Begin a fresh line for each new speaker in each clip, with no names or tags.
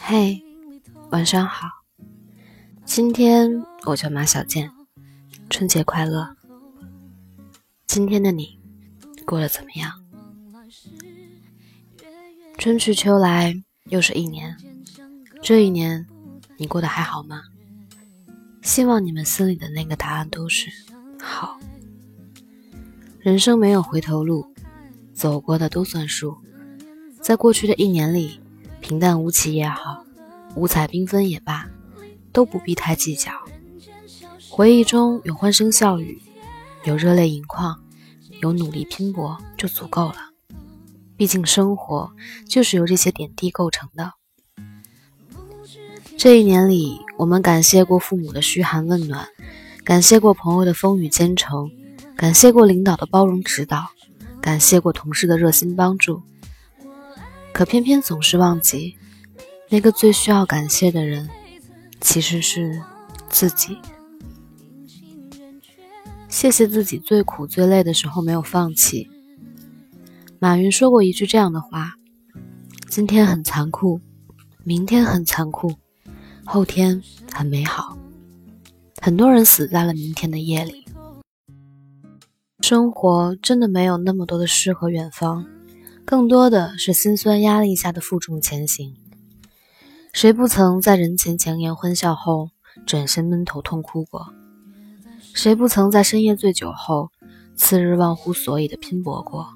嘿，晚上好。今天我叫马小健，春节快乐。今天的你过得怎么样？春去秋来，又是一年。这一年，你过得还好吗？希望你们心里的那个答案都是好。人生没有回头路，走过的都算数。在过去的一年里，平淡无奇也好，五彩缤纷也罢，都不必太计较。回忆中有欢声笑语，有热泪盈眶，有努力拼搏就足够了。毕竟生活就是由这些点滴构成的。这一年里，我们感谢过父母的嘘寒问暖，感谢过朋友的风雨兼程，感谢过领导的包容指导，感谢过同事的热心帮助。可偏偏总是忘记，那个最需要感谢的人，其实是自己。谢谢自己最苦最累的时候没有放弃。马云说过一句这样的话：“今天很残酷，明天很残酷。”后天很美好，很多人死在了明天的夜里。生活真的没有那么多的诗和远方，更多的是心酸压力下的负重前行。谁不曾在人前强颜欢笑后，转身闷头痛哭过？谁不曾在深夜醉酒后，次日忘乎所以的拼搏过？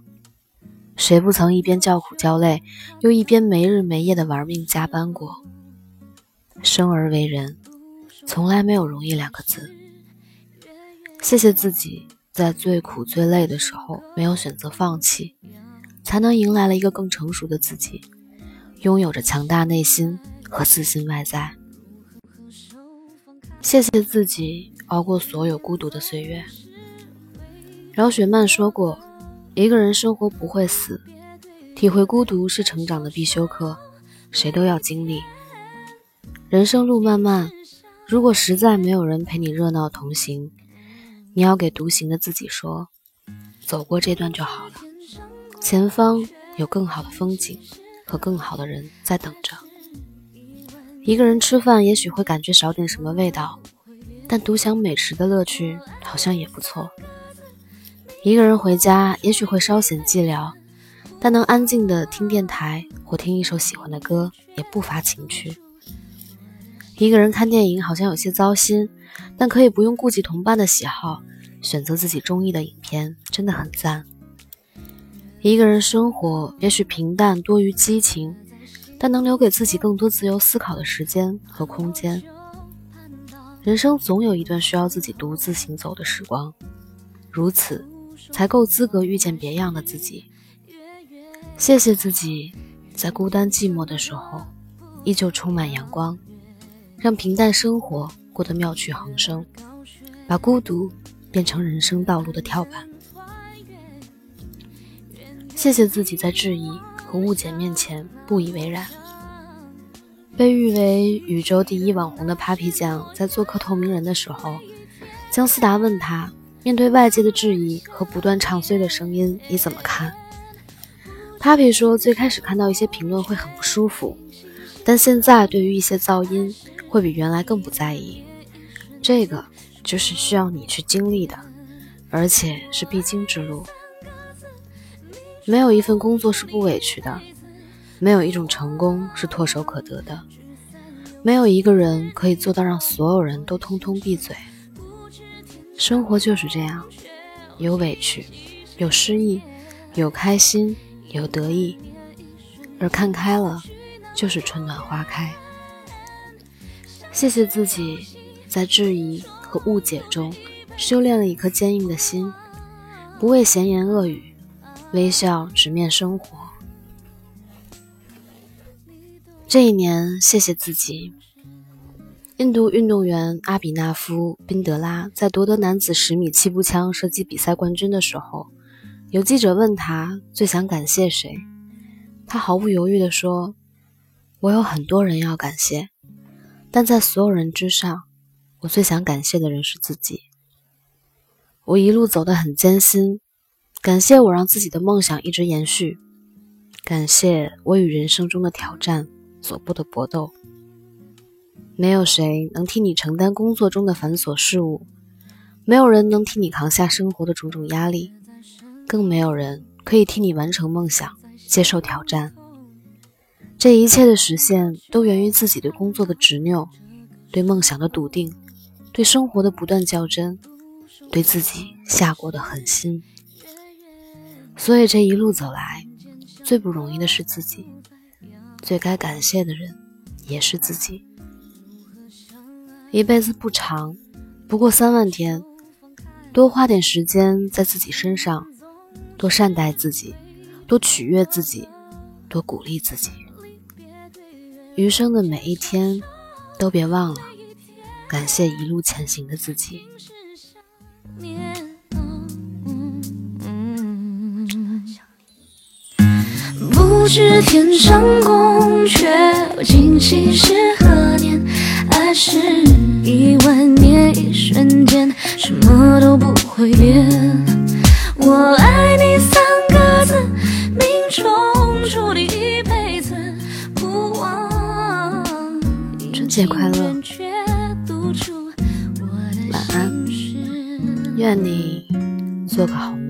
谁不曾一边叫苦叫累，又一边没日没夜的玩命加班过？生而为人，从来没有容易两个字。谢谢自己，在最苦最累的时候没有选择放弃，才能迎来了一个更成熟的自己，拥有着强大内心和自信外在。谢谢自己，熬过所有孤独的岁月。饶雪漫说过：“一个人生活不会死，体会孤独是成长的必修课，谁都要经历。”人生路漫漫，如果实在没有人陪你热闹同行，你要给独行的自己说：“走过这段就好了，前方有更好的风景和更好的人在等着。”一个人吃饭也许会感觉少点什么味道，但独享美食的乐趣好像也不错。一个人回家也许会稍显寂寥，但能安静的听电台或听一首喜欢的歌也不乏情趣。一个人看电影好像有些糟心，但可以不用顾及同伴的喜好，选择自己中意的影片，真的很赞。一个人生活也许平淡多于激情，但能留给自己更多自由思考的时间和空间。人生总有一段需要自己独自行走的时光，如此才够资格遇见别样的自己。谢谢自己，在孤单寂寞的时候，依旧充满阳光。让平淡生活过得妙趣横生，把孤独变成人生道路的跳板。谢谢自己在质疑和误解面前不以为然。被誉为宇宙第一网红的 Papi 酱在做客透明人的时候，姜思达问他：面对外界的质疑和不断唱衰的声音，你怎么看？Papi 说：最开始看到一些评论会很不舒服，但现在对于一些噪音。会比原来更不在意，这个就是需要你去经历的，而且是必经之路。没有一份工作是不委屈的，没有一种成功是唾手可得的，没有一个人可以做到让所有人都通通闭嘴。生活就是这样，有委屈，有失意，有开心，有得意，而看开了，就是春暖花开。谢谢自己，在质疑和误解中修炼了一颗坚硬的心，不畏闲言恶语，微笑直面生活。这一年，谢谢自己。印度运动员阿比纳夫·宾德拉在夺得男子十米气步枪射击比赛冠军的时候，有记者问他最想感谢谁，他毫不犹豫地说：“我有很多人要感谢。”但在所有人之上，我最想感谢的人是自己。我一路走得很艰辛，感谢我让自己的梦想一直延续，感谢我与人生中的挑战所不的搏斗。没有谁能替你承担工作中的繁琐事务，没有人能替你扛下生活的种种压力，更没有人可以替你完成梦想、接受挑战。这一切的实现，都源于自己对工作的执拗，对梦想的笃定，对生活的不断较真，对自己下过的狠心。所以这一路走来，最不容易的是自己，最该感谢的人也是自己。一辈子不长，不过三万天，多花点时间在自己身上，多善待自己，多取悦自己，多鼓励自己。余生的每一天，都别忘了感谢一路前行的自己。
不知天上宫阙，今夕是何年？爱是一万年，一瞬间，什么都不会变。我爱你三个字，命中注定一辈子不忘。
春节快乐，晚安，愿你做个好梦。